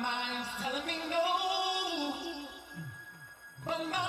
mind's telling me no, but my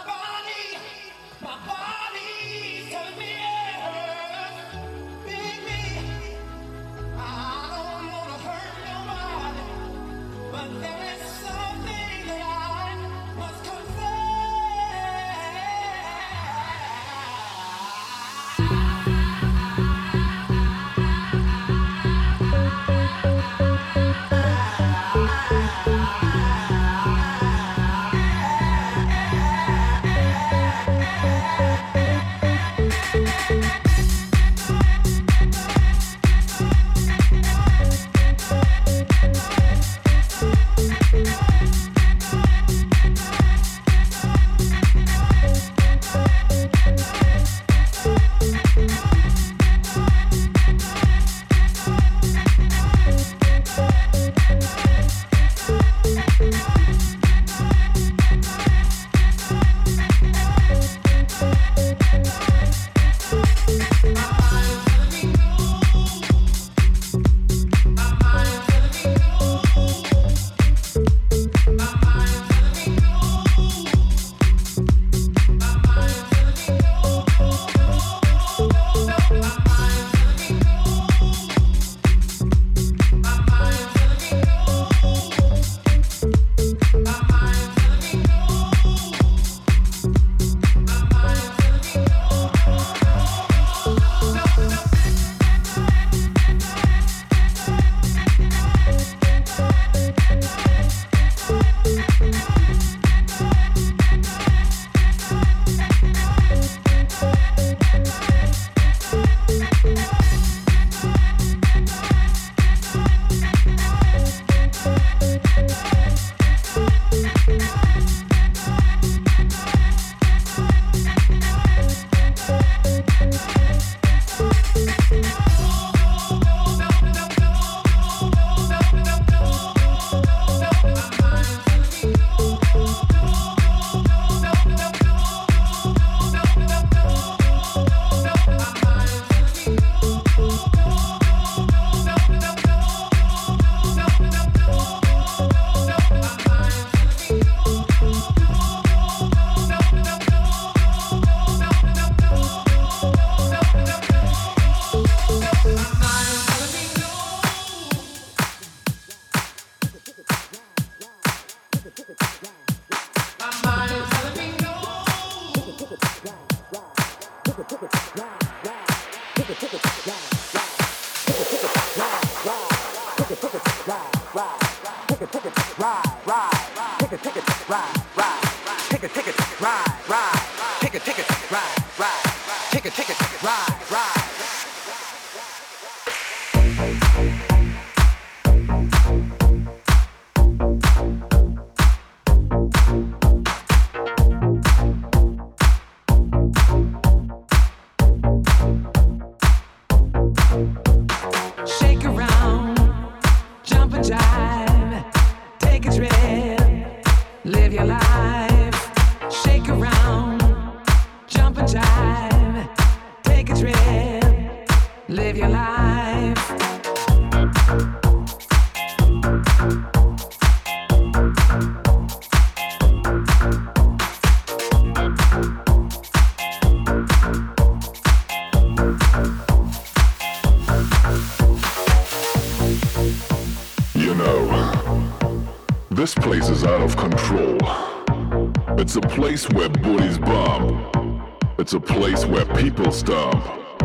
It's a place where people stop.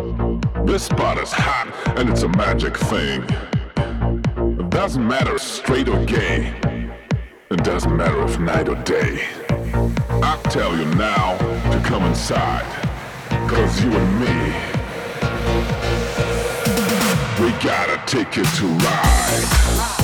This spot is hot and it's a magic thing. It doesn't matter straight or gay. It doesn't matter if night or day. I tell you now to come inside. Cause you and me, we gotta take it to ride.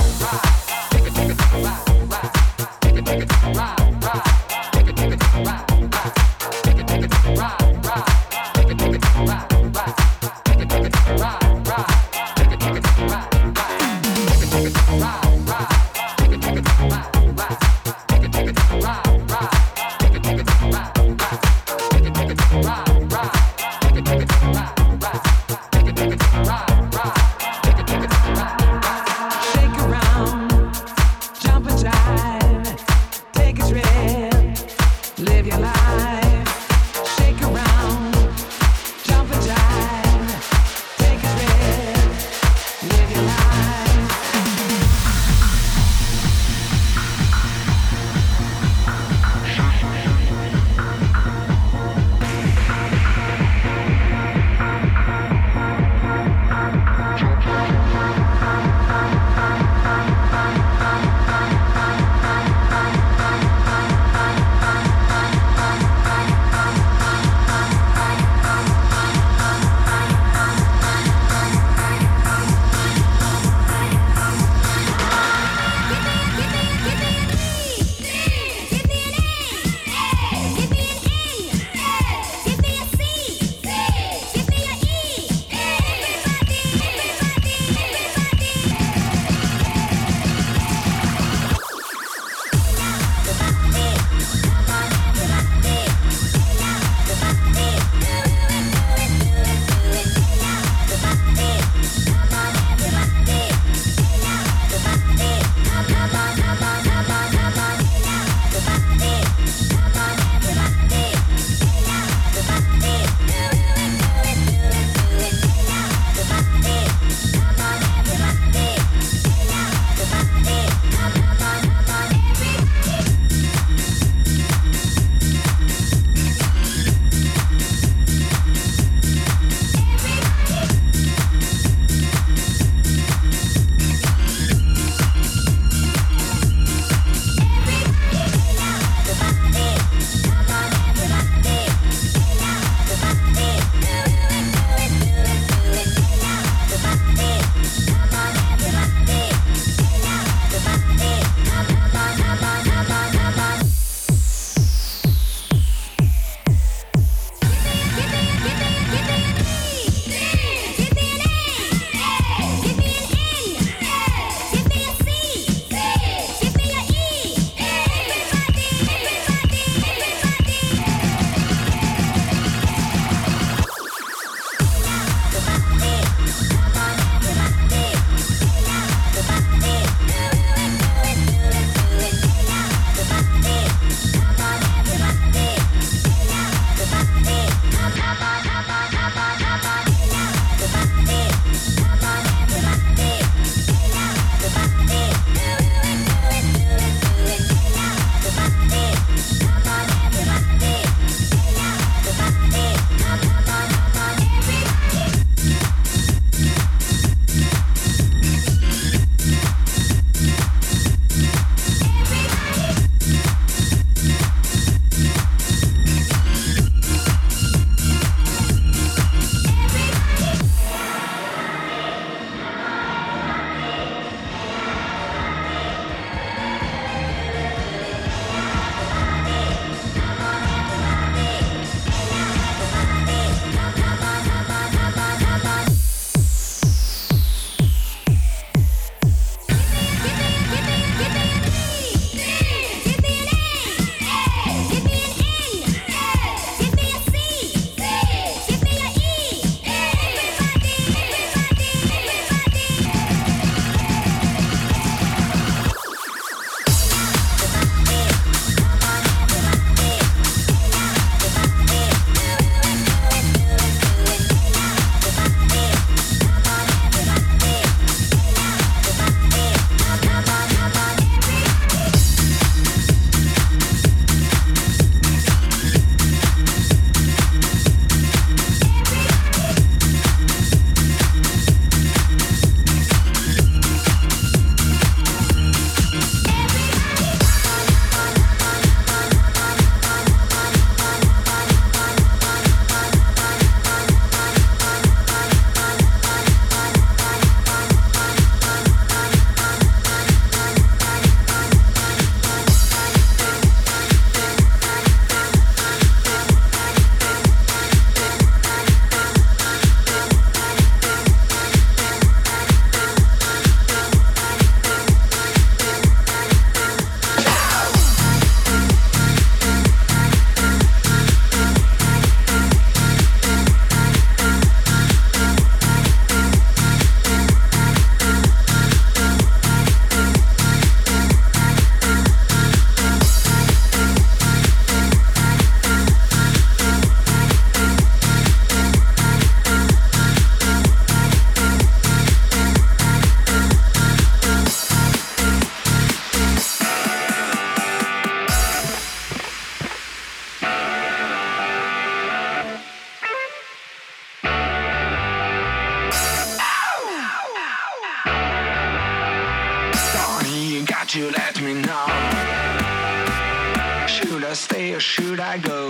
Should I stay or should I go?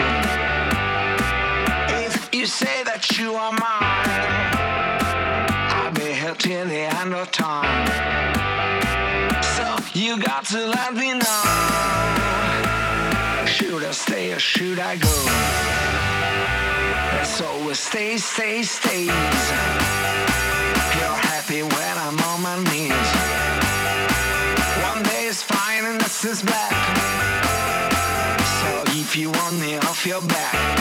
If you say that you are mine, I'll be here till the end of time. So you got to let me know. Should I stay or should I go? It's always stay, stay, stays. You're happy when I'm on my knees. One day is fine and this is back. Off your back,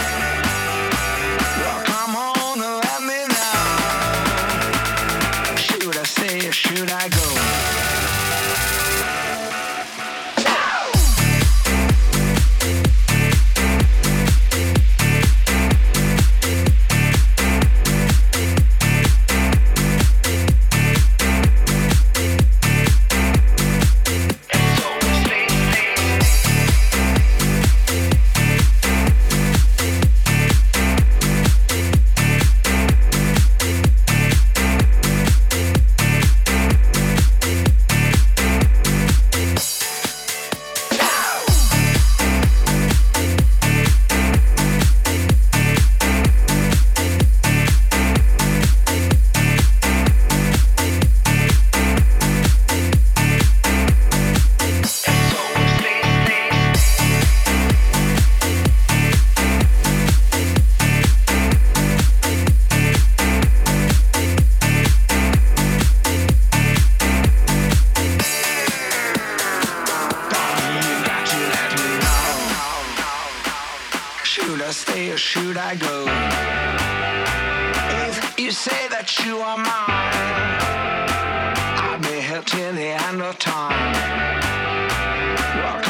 stay or should I go? If you say that you are mine, I'll be here till the end of time. Well,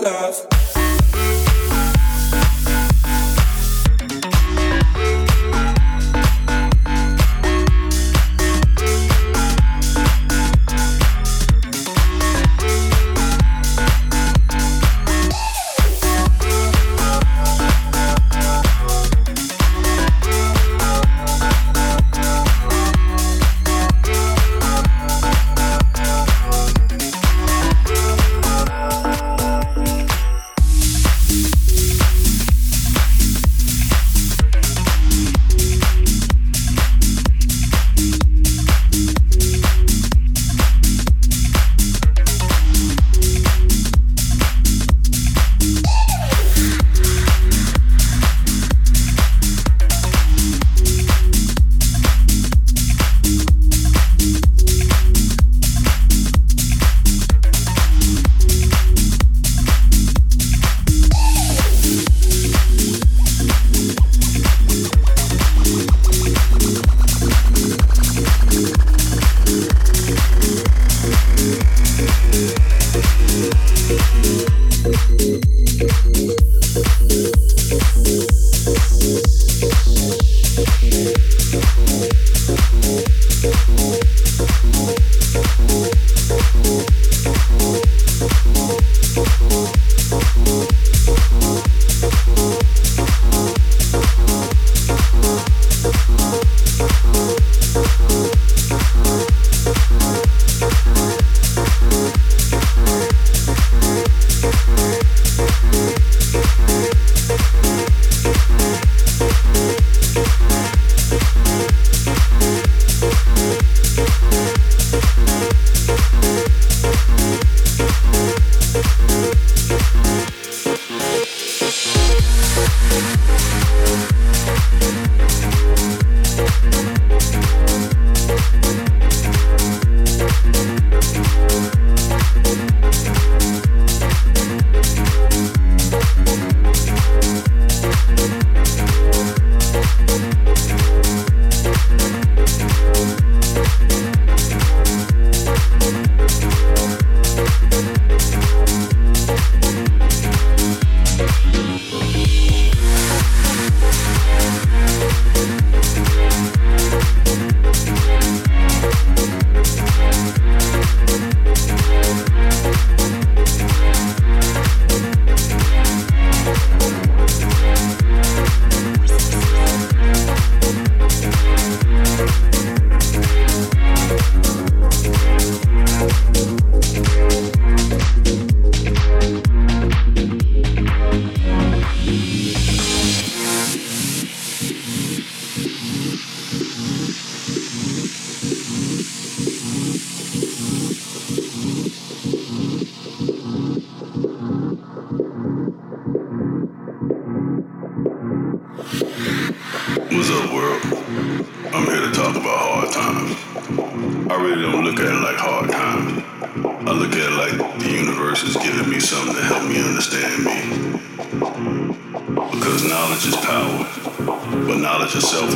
love.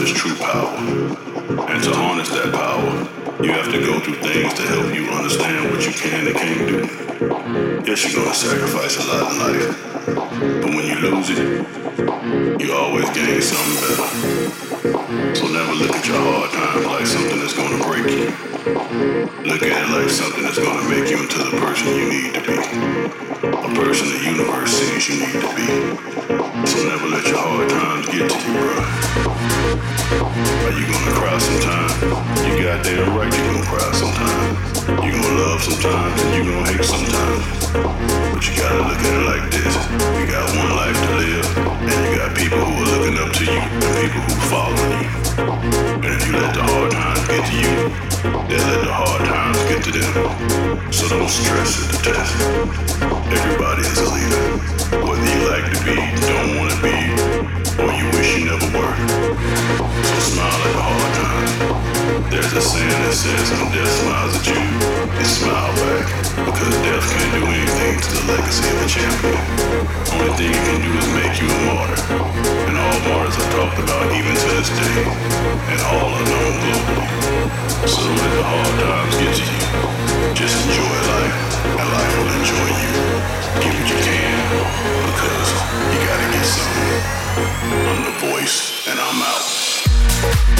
Is true power. And to harness that power, you have to go through things to help you understand what you can and can't do. Yes, you're gonna sacrifice a lot in life, but when you lose it, you always gain something better. So never look at your hard times like something that's gonna break you. Look at it like something that's gonna make you into the person you need to be. A person the universe sees you need to be. So never let your hard times get to you, bro. Are you gonna cry sometime? You got damn right you gonna cry sometime. You gonna love sometimes and you gonna hate sometimes. But you gotta look at it like this. You got one life to live, and you got people who are looking up to you and people who follow you. And if you let the hard times get to you, they let the hard times get to them. So don't stress at the test. Everybody is a leader. Whether you like to be, don't want to be, or you wish you never were. So smile at the hard times. There's a saying that says when death smiles at you, you smile back. Because death can't do anything to the legacy of a champion. Only thing it can do is make you a martyr. And all martyrs are talked about even to this day. And all are known globally. So let the hard times get to you. Just enjoy life, and life will enjoy you. Give what you can, because you gotta get something. I'm the voice, and I'm out. Satisfy,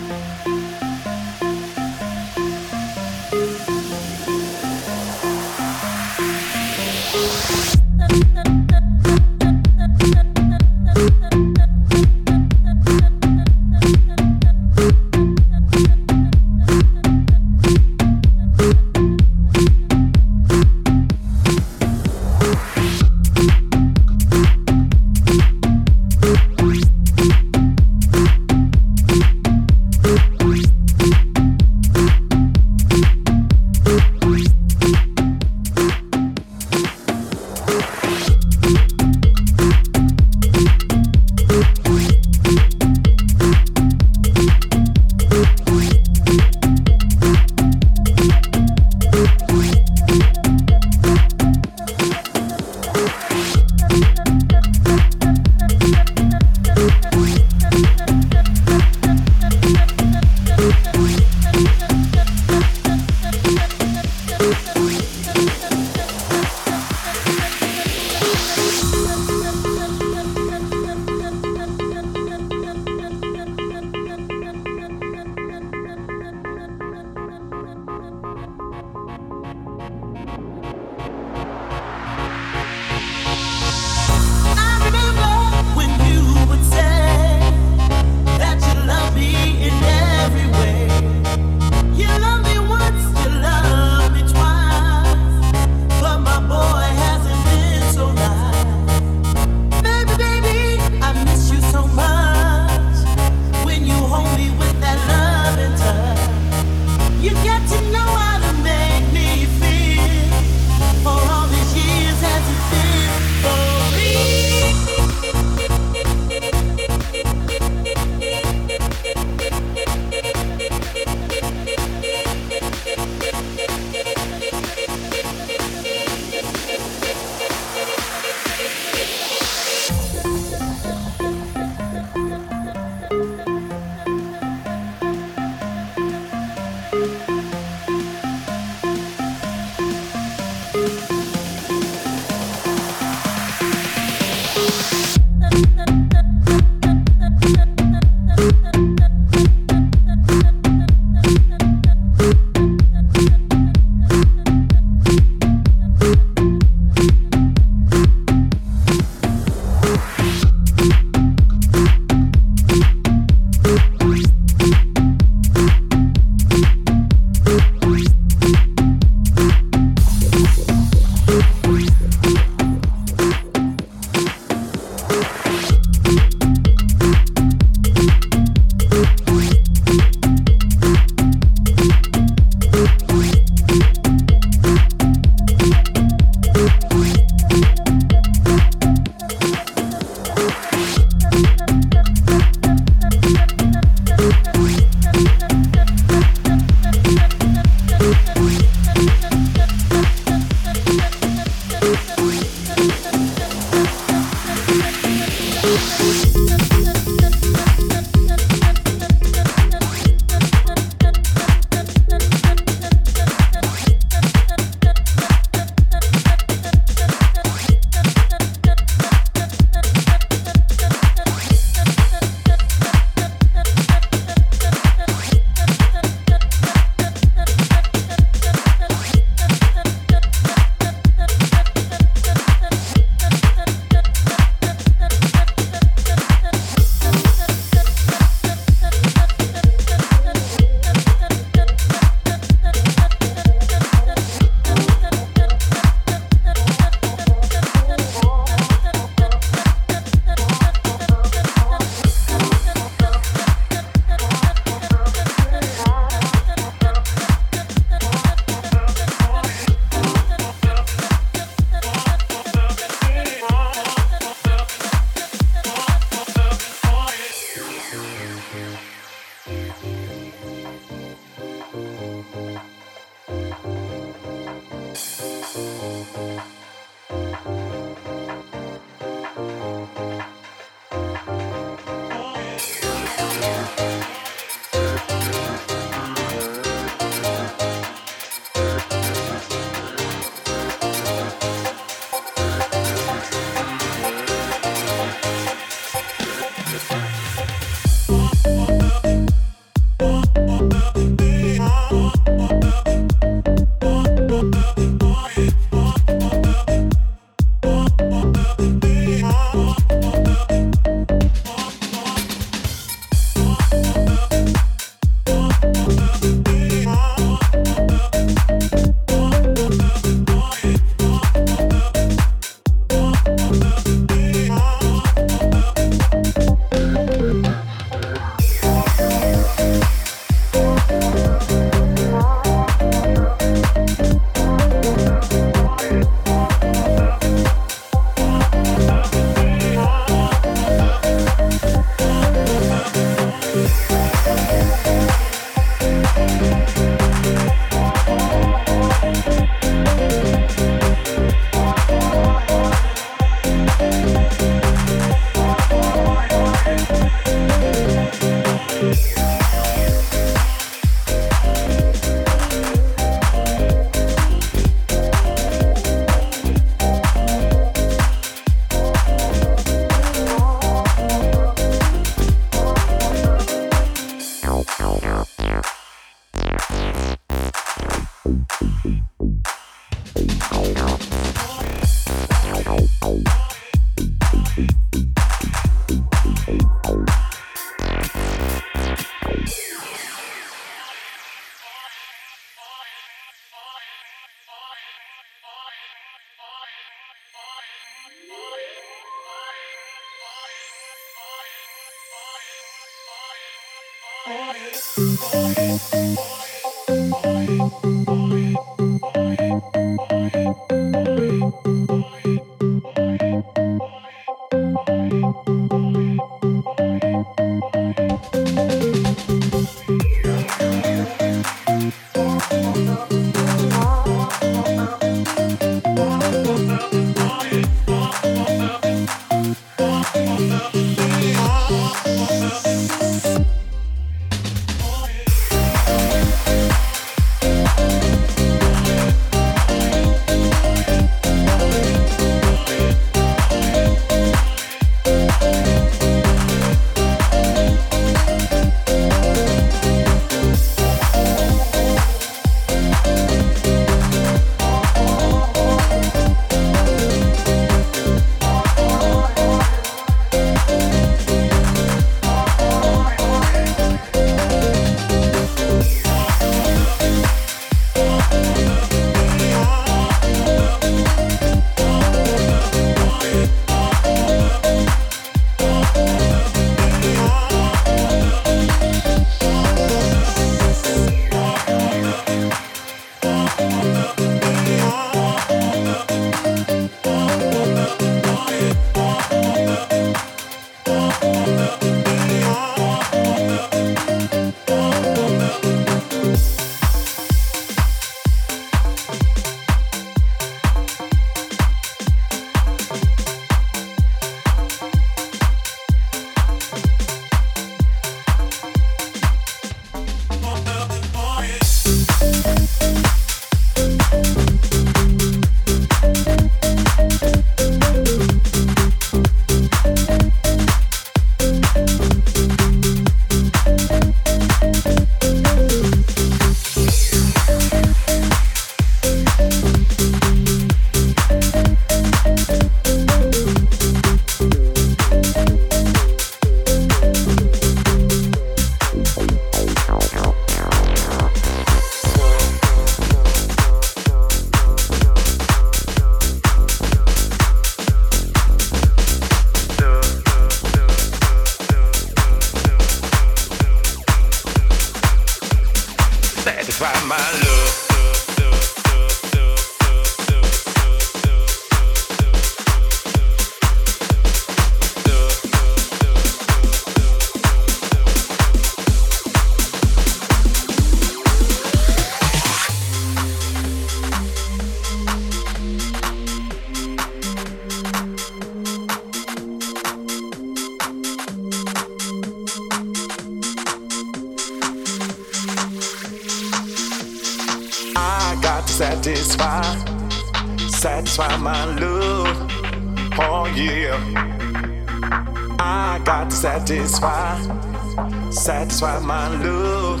satisfy, satisfy my love.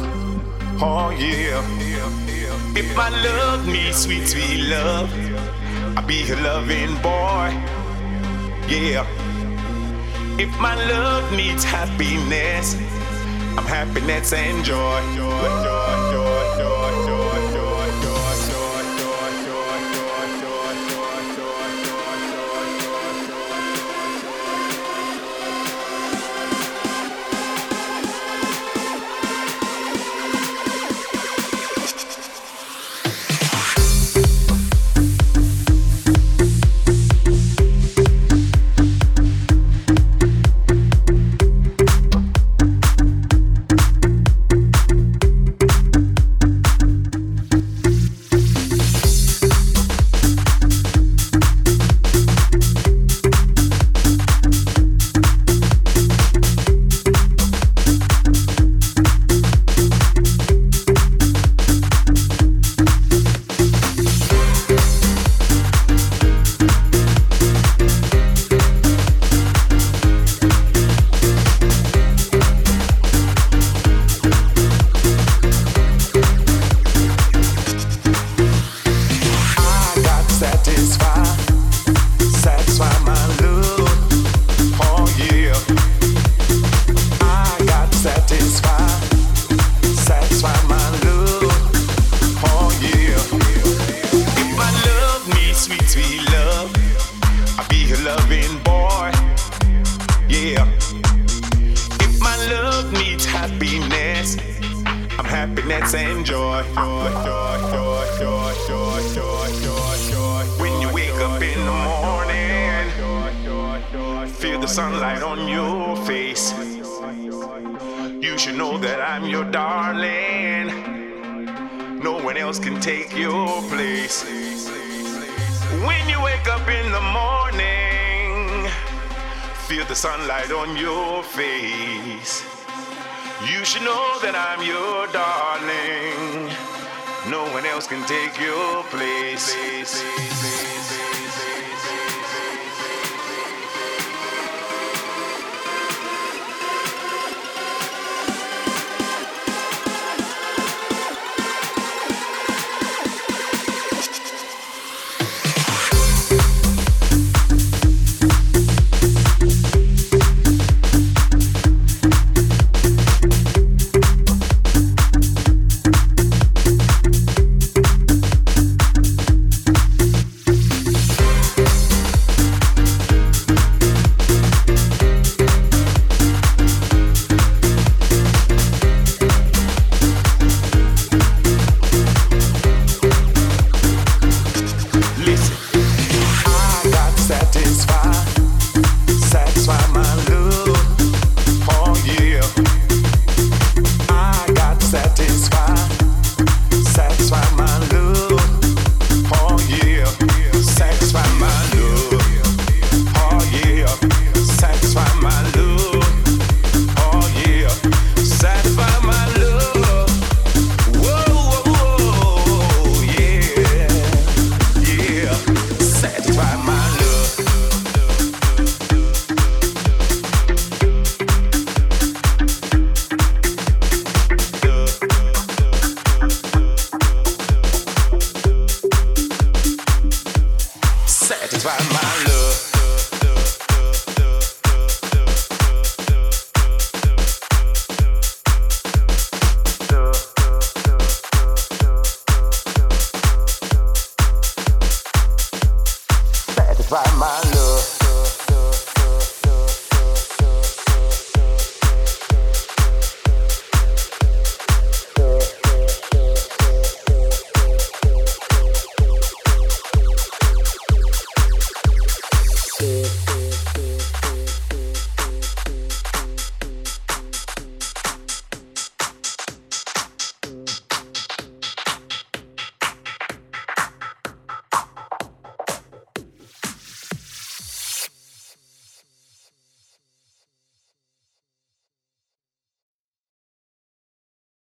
Oh yeah. If my love needs sweet, sweet love, I'll be a loving boy. Yeah. If my love needs happiness, I'm happiness and joy, joy, joy,